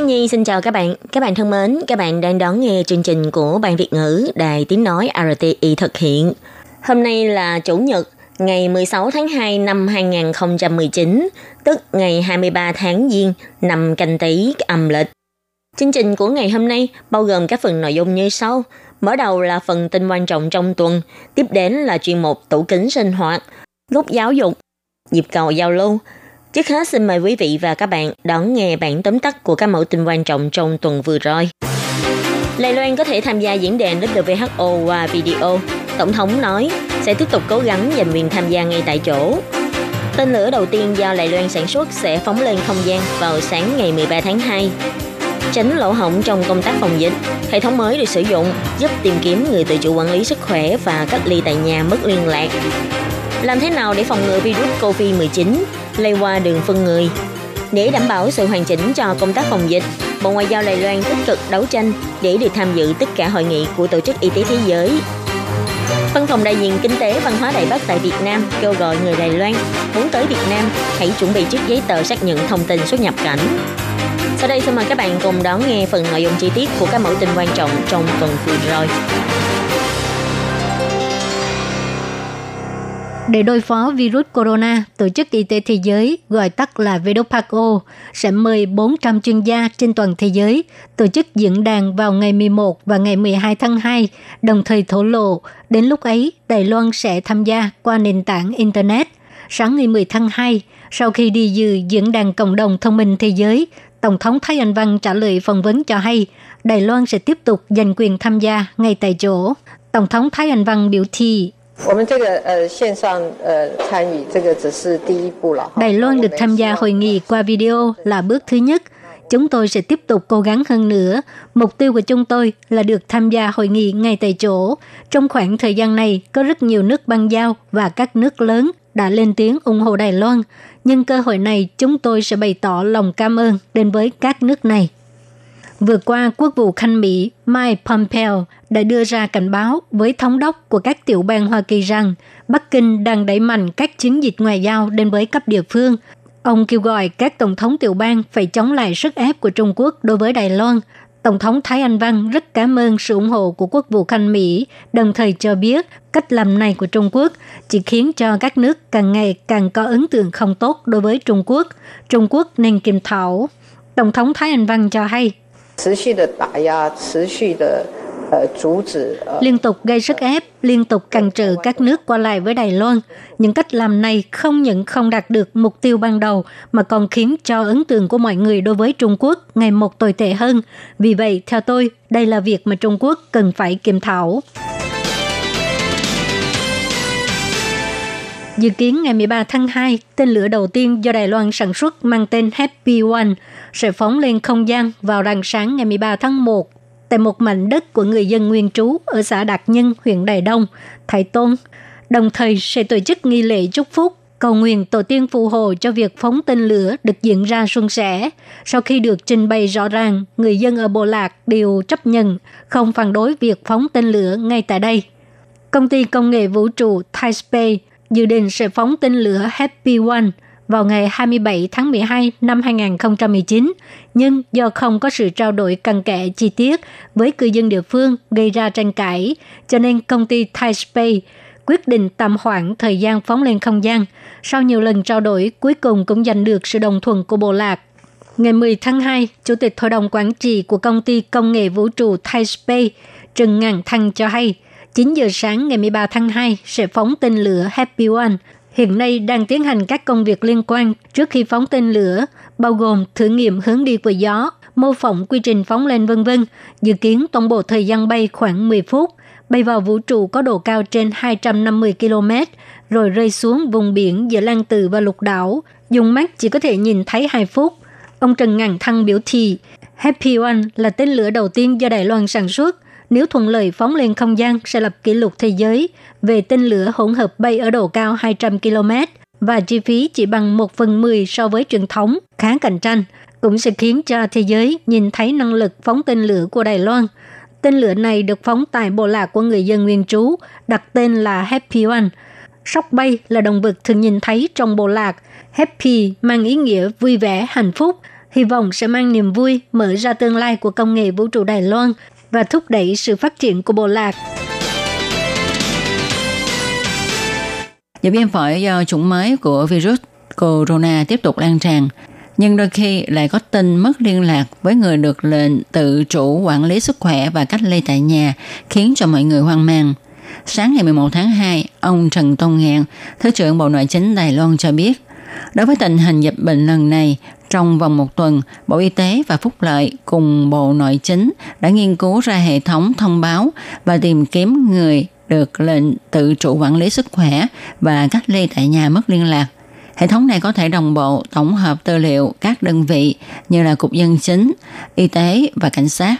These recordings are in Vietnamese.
Thiên Nhi xin chào các bạn. Các bạn thân mến, các bạn đang đón nghe chương trình của Ban Việt ngữ Đài Tiếng Nói RTI thực hiện. Hôm nay là Chủ nhật, ngày 16 tháng 2 năm 2019, tức ngày 23 tháng Giêng năm canh tí âm lịch. Chương trình của ngày hôm nay bao gồm các phần nội dung như sau. Mở đầu là phần tin quan trọng trong tuần, tiếp đến là chuyên mục tủ kính sinh hoạt, góc giáo dục, nhịp cầu giao lưu. Trước hết xin mời quý vị và các bạn đón nghe bản tóm tắt của các mẫu tin quan trọng trong tuần vừa rồi. Lài Loan có thể tham gia diễn đàn WHO qua video. Tổng thống nói sẽ tiếp tục cố gắng giành quyền tham gia ngay tại chỗ. Tên lửa đầu tiên do Lài Loan sản xuất sẽ phóng lên không gian vào sáng ngày 13 tháng 2. Tránh lỗ hổng trong công tác phòng dịch, hệ thống mới được sử dụng giúp tìm kiếm người tự chủ quản lý sức khỏe và cách ly tại nhà mất liên lạc. Làm thế nào để phòng ngừa virus COVID-19 lây qua đường phân người? Để đảm bảo sự hoàn chỉnh cho công tác phòng dịch, Bộ Ngoại giao Đài Loan tích cực đấu tranh để được tham dự tất cả hội nghị của Tổ chức Y tế Thế giới. Văn phòng đại diện Kinh tế Văn hóa đài Bắc tại Việt Nam kêu gọi người Đài Loan muốn tới Việt Nam hãy chuẩn bị trước giấy tờ xác nhận thông tin xuất nhập cảnh. Sau đây xin mời các bạn cùng đón nghe phần nội dung chi tiết của các mẫu tin quan trọng trong tuần vừa rồi. Để đối phó virus corona, Tổ chức Y tế Thế giới, gọi tắt là WHO, sẽ mời 400 chuyên gia trên toàn thế giới tổ chức diễn đàn vào ngày 11 và ngày 12 tháng 2, đồng thời thổ lộ đến lúc ấy Đài Loan sẽ tham gia qua nền tảng Internet. Sáng ngày 10 tháng 2, sau khi đi dự diễn đàn cộng đồng thông minh thế giới, Tổng thống Thái Anh Văn trả lời phỏng vấn cho hay Đài Loan sẽ tiếp tục giành quyền tham gia ngay tại chỗ. Tổng thống Thái Anh Văn biểu thị 我们这个呃线上呃参与，这个只是第一步了。 Đài Loan được tham gia hội nghị qua video là bước thứ nhất. Chúng tôi sẽ tiếp tục cố gắng hơn nữa. Mục tiêu của chúng tôi là được tham gia hội nghị ngay tại chỗ. Trong khoảng thời gian này, có rất nhiều nước băng giao và các nước lớn đã lên tiếng ủng hộ Đài Loan. Nhưng cơ hội này, chúng tôi sẽ bày tỏ lòng cảm ơn đến với các nước này. Vừa qua, Quốc vụ Khanh Mỹ Mike Pompeo đã đưa ra cảnh báo với thống đốc của các tiểu bang Hoa Kỳ rằng Bắc Kinh đang đẩy mạnh các chiến dịch ngoại giao đến với cấp địa phương. Ông kêu gọi các tổng thống tiểu bang phải chống lại sức ép của Trung Quốc đối với Đài Loan. Tổng thống Thái Anh Văn rất cảm ơn sự ủng hộ của Quốc vụ Khanh Mỹ, đồng thời cho biết cách làm này của Trung Quốc chỉ khiến cho các nước càng ngày càng có ấn tượng không tốt đối với Trung Quốc. Trung Quốc nên kiềm thảo. Tổng thống Thái Anh Văn cho hay liên tục gây sức ép, liên tục cản trở các nước qua lại với Đài Loan. Những cách làm này không những không đạt được mục tiêu ban đầu mà còn khiến cho ấn tượng của mọi người đối với Trung Quốc ngày một tồi tệ hơn. Vì vậy, theo tôi, đây là việc mà Trung Quốc cần phải kiểm thảo. Dự kiến ngày 13 tháng 2, tên lửa đầu tiên do Đài Loan sản xuất mang tên Happy One sẽ phóng lên không gian vào rạng sáng ngày 13 tháng 1 tại một mảnh đất của người dân nguyên trú ở xã Đạt Nhân, huyện Đài Đông, Thái Tôn. Đồng thời sẽ tổ chức nghi lễ chúc phúc cầu nguyện tổ tiên phù hộ cho việc phóng tên lửa được diễn ra suôn sẻ. Sau khi được trình bày rõ ràng, người dân ở Bộ Lạc đều chấp nhận, không phản đối việc phóng tên lửa ngay tại đây. Công ty công nghệ vũ trụ Thai Space dự định sẽ phóng tên lửa Happy One vào ngày 27 tháng 12 năm 2019, nhưng do không có sự trao đổi cặn kẽ chi tiết với cư dân địa phương gây ra tranh cãi, cho nên công ty Thai Space quyết định tạm hoãn thời gian phóng lên không gian. Sau nhiều lần trao đổi, cuối cùng cũng giành được sự đồng thuận của Bộ Lạc. Ngày 10 tháng 2, Chủ tịch Hội đồng Quản trị của công ty công nghệ vũ trụ Thai Space, Trần Ngàn Thăng cho hay, 9 giờ sáng ngày 13 tháng 2 sẽ phóng tên lửa Happy One. Hiện nay đang tiến hành các công việc liên quan trước khi phóng tên lửa, bao gồm thử nghiệm hướng đi của gió, mô phỏng quy trình phóng lên vân vân. Dự kiến toàn bộ thời gian bay khoảng 10 phút, bay vào vũ trụ có độ cao trên 250 km, rồi rơi xuống vùng biển giữa Lan Từ và Lục Đảo. Dùng mắt chỉ có thể nhìn thấy 2 phút. ông Trần Ngàn Thăng biểu thị Happy One là tên lửa đầu tiên do Đài Loan sản xuất. Nếu thuận lợi phóng lên không gian sẽ lập kỷ lục thế giới về tên lửa hỗn hợp bay ở độ cao 200 km và chi phí chỉ bằng 1 phần 10 so với truyền thống, khá cạnh tranh, cũng sẽ khiến cho thế giới nhìn thấy năng lực phóng tên lửa của Đài Loan. Tên lửa này được phóng tại bộ lạc của người dân nguyên trú, đặt tên là Happy One. Sóc bay là động vật thường nhìn thấy trong bộ lạc. Happy mang ý nghĩa vui vẻ, hạnh phúc, hy vọng sẽ mang niềm vui mở ra tương lai của công nghệ vũ trụ Đài Loan và thúc đẩy sự phát triển của bộ lạc. Dịch viêm phổi do chủng mới của virus corona tiếp tục lan tràn, nhưng đôi khi lại có tin mất liên lạc với người được lệnh tự chủ quản lý sức khỏe và cách ly tại nhà, khiến cho mọi người hoang mang. Sáng ngày 11 tháng 2, ông Trần Tông Ngạn, Thứ trưởng Bộ Nội chính Đài Loan cho biết, đối với tình hình dịch bệnh lần này, trong vòng một tuần, Bộ Y tế và Phúc Lợi cùng Bộ Nội chính đã nghiên cứu ra hệ thống thông báo và tìm kiếm người được lệnh tự chủ quản lý sức khỏe và cách ly tại nhà mất liên lạc. Hệ thống này có thể đồng bộ tổng hợp tư liệu các đơn vị như là Cục Dân Chính, Y tế và Cảnh sát.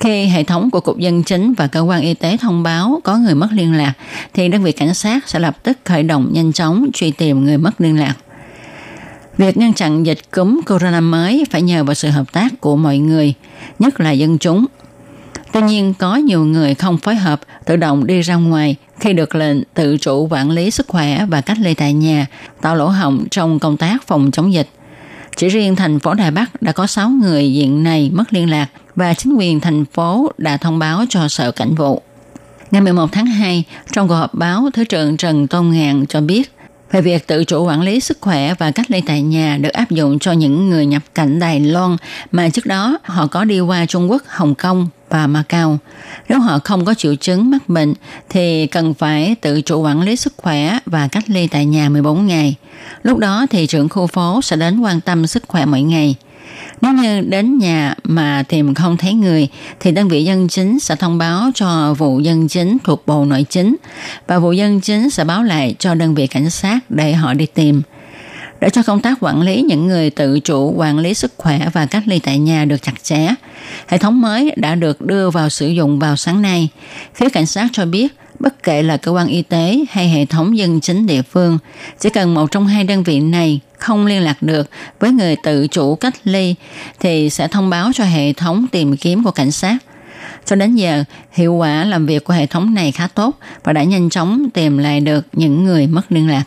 Khi hệ thống của Cục Dân Chính và Cơ quan Y tế thông báo có người mất liên lạc, thì đơn vị cảnh sát sẽ lập tức khởi động nhanh chóng truy tìm người mất liên lạc. Việc ngăn chặn dịch cúm corona mới phải nhờ vào sự hợp tác của mọi người, nhất là dân chúng. Tuy nhiên, có nhiều người không phối hợp, tự động đi ra ngoài khi được lệnh tự chủ quản lý sức khỏe và cách ly tại nhà, tạo lỗ hổng trong công tác phòng chống dịch. Chỉ riêng thành phố Đài Bắc đã có 6 người diện này mất liên lạc và chính quyền thành phố đã thông báo cho Sở Cảnh vụ. Ngày 11 tháng 2, trong cuộc họp báo, Thứ trưởng Trần Tôn Ngạn cho biết về việc tự chủ quản lý sức khỏe và cách ly tại nhà được áp dụng cho những người nhập cảnh Đài Loan mà trước đó họ có đi qua Trung Quốc, Hồng Kông và Macau. Nếu họ không có triệu chứng mắc bệnh thì cần phải tự chủ quản lý sức khỏe và cách ly tại nhà 14 ngày. Lúc đó thì trưởng khu phố sẽ đến quan tâm sức khỏe mỗi ngày. Nếu như đến nhà mà tìm không thấy người thì đơn vị dân chính sẽ thông báo cho vụ dân chính thuộc Bộ Nội chính và vụ dân chính sẽ báo lại cho đơn vị cảnh sát để họ đi tìm. Để cho công tác quản lý những người tự chủ quản lý sức khỏe và cách ly tại nhà được chặt chẽ, hệ thống mới đã được đưa vào sử dụng vào sáng nay. Phía cảnh sát cho biết bất kể là cơ quan y tế hay hệ thống dân chính địa phương, chỉ cần một trong hai đơn vị này không liên lạc được với người tự chủ cách ly thì sẽ thông báo cho hệ thống tìm kiếm của cảnh sát. Cho đến giờ, hiệu quả làm việc của hệ thống này khá tốt và đã nhanh chóng tìm lại được những người mất liên lạc.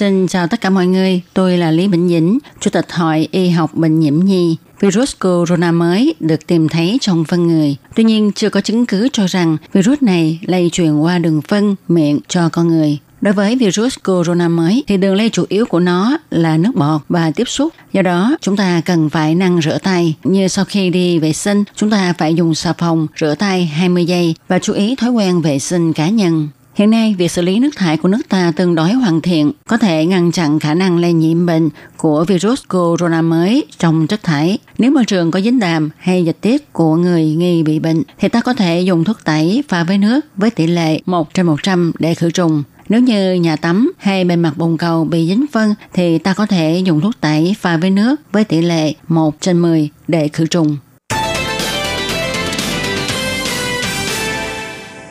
Xin chào tất cả mọi người, tôi là Lý Bình Dĩnh, Chủ tịch Hội Y học Bệnh nhiễm nhi. Virus corona mới được tìm thấy trong phân người. Tuy nhiên, chưa có chứng cứ cho rằng virus này lây truyền qua đường phân, miệng cho con người. Đối với virus corona mới thì đường lây chủ yếu của nó là nước bọt và tiếp xúc. Do đó, chúng ta cần phải năng rửa tay. Như sau khi đi vệ sinh, chúng ta phải dùng xà phòng rửa tay 20 giây và chú ý thói quen vệ sinh cá nhân. Hiện nay, việc xử lý nước thải của nước ta tương đối hoàn thiện, có thể ngăn chặn khả năng lây nhiễm bệnh của virus corona mới trong chất thải. Nếu môi trường có dính đàm hay dịch tiết của người nghi bị bệnh, thì ta có thể dùng thuốc tẩy pha với nước với tỷ lệ 1 trên 100 để khử trùng. Nếu như nhà tắm hay bề mặt bồn cầu bị dính phân thì ta có thể dùng thuốc tẩy pha với nước với tỷ lệ 1 trên 10 để khử trùng.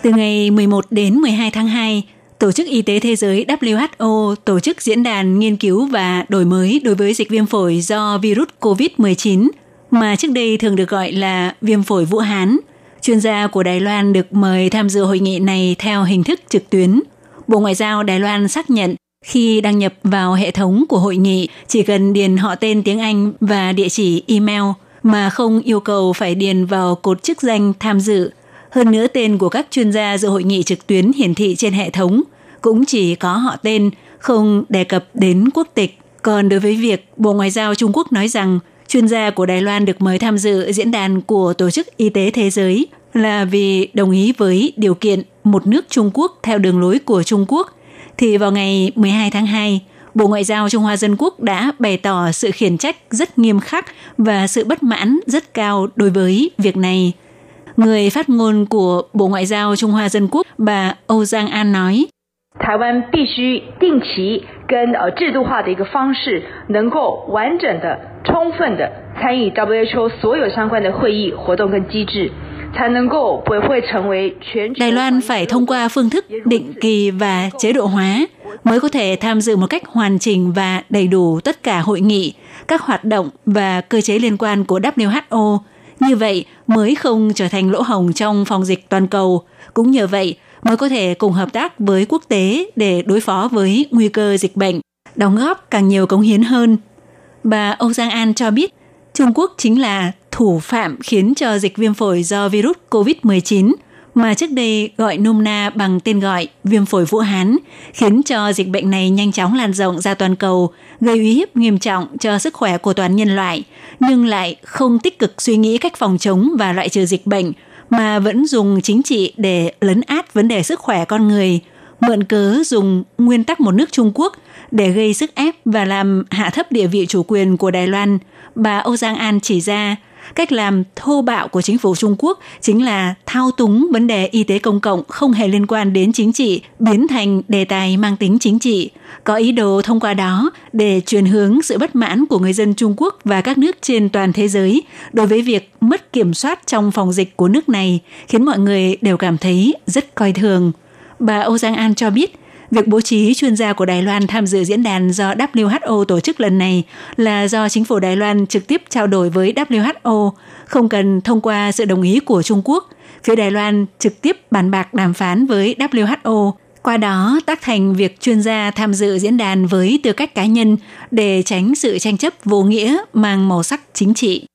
Từ ngày 11 đến 12 tháng 2, Tổ chức Y tế Thế giới WHO tổ chức diễn đàn nghiên cứu và đổi mới đối với dịch viêm phổi do virus COVID-19, mà trước đây thường được gọi là viêm phổi Vũ Hán. Chuyên gia của Đài Loan được mời tham dự hội nghị này theo hình thức trực tuyến. Bộ Ngoại giao Đài Loan xác nhận khi đăng nhập vào hệ thống của hội nghị chỉ cần điền họ tên tiếng Anh và địa chỉ email mà không yêu cầu phải điền vào cột chức danh tham dự hơn nữa tên của các chuyên gia dự hội nghị trực tuyến hiển thị trên hệ thống cũng chỉ có họ tên, không đề cập đến quốc tịch. Còn đối với việc Bộ Ngoại giao Trung Quốc nói rằng chuyên gia của Đài Loan được mời tham dự diễn đàn của Tổ chức Y tế Thế giới là vì đồng ý với điều kiện một nước Trung Quốc theo đường lối của Trung Quốc, thì vào ngày 12 tháng 2, Bộ Ngoại giao Trung Hoa Dân Quốc đã bày tỏ sự khiển trách rất nghiêm khắc và sự bất mãn rất cao đối với việc này – Người phát ngôn của Bộ Ngoại giao Trung Hoa Dân Quốc bà Âu Giang An nói, Đài Loan phải thông qua phương thức định kỳ và chế độ hóa mới có thể tham dự một cách hoàn chỉnh và đầy đủ tất cả hội nghị, các hoạt động và cơ chế liên quan của WHO như vậy mới không trở thành lỗ hồng trong phòng dịch toàn cầu. Cũng nhờ vậy mới có thể cùng hợp tác với quốc tế để đối phó với nguy cơ dịch bệnh, đóng góp càng nhiều cống hiến hơn. Bà Âu Giang An cho biết, Trung Quốc chính là thủ phạm khiến cho dịch viêm phổi do virus COVID-19 mà trước đây gọi nôm na bằng tên gọi viêm phổi Vũ Hán, khiến cho dịch bệnh này nhanh chóng lan rộng ra toàn cầu, gây uy hiếp nghiêm trọng cho sức khỏe của toàn nhân loại, nhưng lại không tích cực suy nghĩ cách phòng chống và loại trừ dịch bệnh, mà vẫn dùng chính trị để lấn át vấn đề sức khỏe con người, mượn cớ dùng nguyên tắc một nước Trung Quốc để gây sức ép và làm hạ thấp địa vị chủ quyền của Đài Loan. Bà Âu Giang An chỉ ra, cách làm thô bạo của chính phủ Trung Quốc chính là thao túng vấn đề y tế công cộng không hề liên quan đến chính trị, biến thành đề tài mang tính chính trị, có ý đồ thông qua đó để truyền hướng sự bất mãn của người dân Trung Quốc và các nước trên toàn thế giới đối với việc mất kiểm soát trong phòng dịch của nước này, khiến mọi người đều cảm thấy rất coi thường. Bà Âu Giang An cho biết, Việc bố trí chuyên gia của Đài Loan tham dự diễn đàn do WHO tổ chức lần này là do chính phủ Đài Loan trực tiếp trao đổi với WHO, không cần thông qua sự đồng ý của Trung Quốc. Phía Đài Loan trực tiếp bàn bạc đàm phán với WHO, qua đó tác thành việc chuyên gia tham dự diễn đàn với tư cách cá nhân để tránh sự tranh chấp vô nghĩa mang màu sắc chính trị.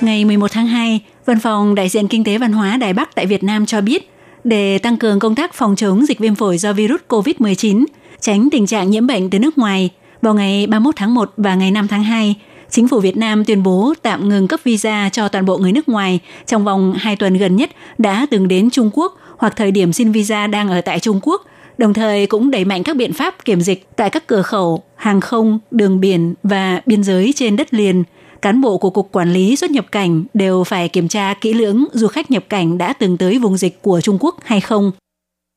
Ngày 11 tháng 2, Văn phòng Đại diện Kinh tế Văn hóa Đài Bắc tại Việt Nam cho biết, để tăng cường công tác phòng chống dịch viêm phổi do virus COVID-19, tránh tình trạng nhiễm bệnh từ nước ngoài, vào ngày 31 tháng 1 và ngày 5 tháng 2, Chính phủ Việt Nam tuyên bố tạm ngừng cấp visa cho toàn bộ người nước ngoài trong vòng 2 tuần gần nhất đã từng đến Trung Quốc hoặc thời điểm xin visa đang ở tại Trung Quốc, đồng thời cũng đẩy mạnh các biện pháp kiểm dịch tại các cửa khẩu, hàng không, đường biển và biên giới trên đất liền – cán bộ của Cục Quản lý xuất nhập cảnh đều phải kiểm tra kỹ lưỡng du khách nhập cảnh đã từng tới vùng dịch của Trung Quốc hay không.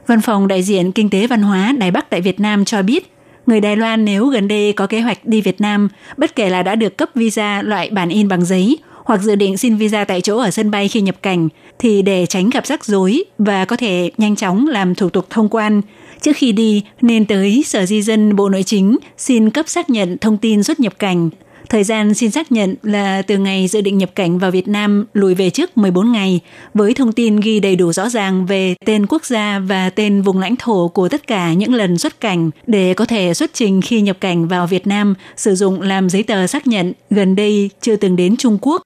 Văn phòng đại diện Kinh tế Văn hóa Đài Bắc tại Việt Nam cho biết, người Đài Loan nếu gần đây có kế hoạch đi Việt Nam, bất kể là đã được cấp visa loại bản in bằng giấy hoặc dự định xin visa tại chỗ ở sân bay khi nhập cảnh, thì để tránh gặp rắc rối và có thể nhanh chóng làm thủ tục thông quan, trước khi đi nên tới Sở Di dân Bộ Nội chính xin cấp xác nhận thông tin xuất nhập cảnh Thời gian xin xác nhận là từ ngày dự định nhập cảnh vào Việt Nam lùi về trước 14 ngày, với thông tin ghi đầy đủ rõ ràng về tên quốc gia và tên vùng lãnh thổ của tất cả những lần xuất cảnh để có thể xuất trình khi nhập cảnh vào Việt Nam sử dụng làm giấy tờ xác nhận gần đây chưa từng đến Trung Quốc.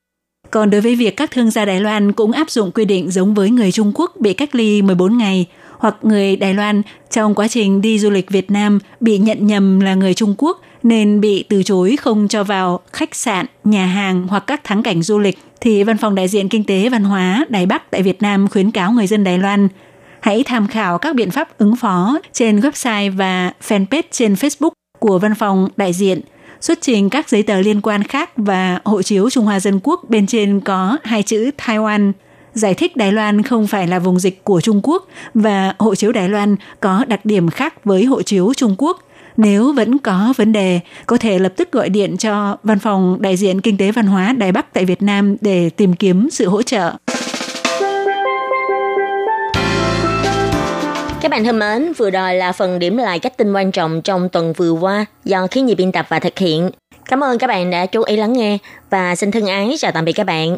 Còn đối với việc các thương gia Đài Loan cũng áp dụng quy định giống với người Trung Quốc bị cách ly 14 ngày, hoặc người Đài Loan trong quá trình đi du lịch Việt Nam bị nhận nhầm là người Trung Quốc nên bị từ chối không cho vào khách sạn, nhà hàng hoặc các thắng cảnh du lịch, thì Văn phòng Đại diện Kinh tế Văn hóa Đài Bắc tại Việt Nam khuyến cáo người dân Đài Loan hãy tham khảo các biện pháp ứng phó trên website và fanpage trên Facebook của Văn phòng Đại diện, xuất trình các giấy tờ liên quan khác và hộ chiếu Trung Hoa Dân Quốc bên trên có hai chữ Taiwan giải thích Đài Loan không phải là vùng dịch của Trung Quốc và hộ chiếu Đài Loan có đặc điểm khác với hộ chiếu Trung Quốc. Nếu vẫn có vấn đề, có thể lập tức gọi điện cho Văn phòng Đại diện Kinh tế Văn hóa Đài Bắc tại Việt Nam để tìm kiếm sự hỗ trợ. Các bạn thân mến, vừa rồi là phần điểm lại các tin quan trọng trong tuần vừa qua do khí nhị biên tập và thực hiện. Cảm ơn các bạn đã chú ý lắng nghe và xin thân ái chào tạm biệt các bạn.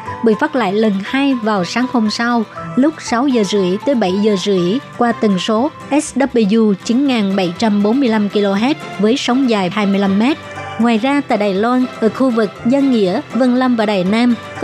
bị phát lại lần hai vào sáng hôm sau lúc 6 giờ rưỡi tới 7 giờ rưỡi qua tần số SW 9745 kHz với sóng dài 25 m. Ngoài ra tại Đài Loan, ở khu vực Dân Nghĩa, Vân Lâm và Đài Nam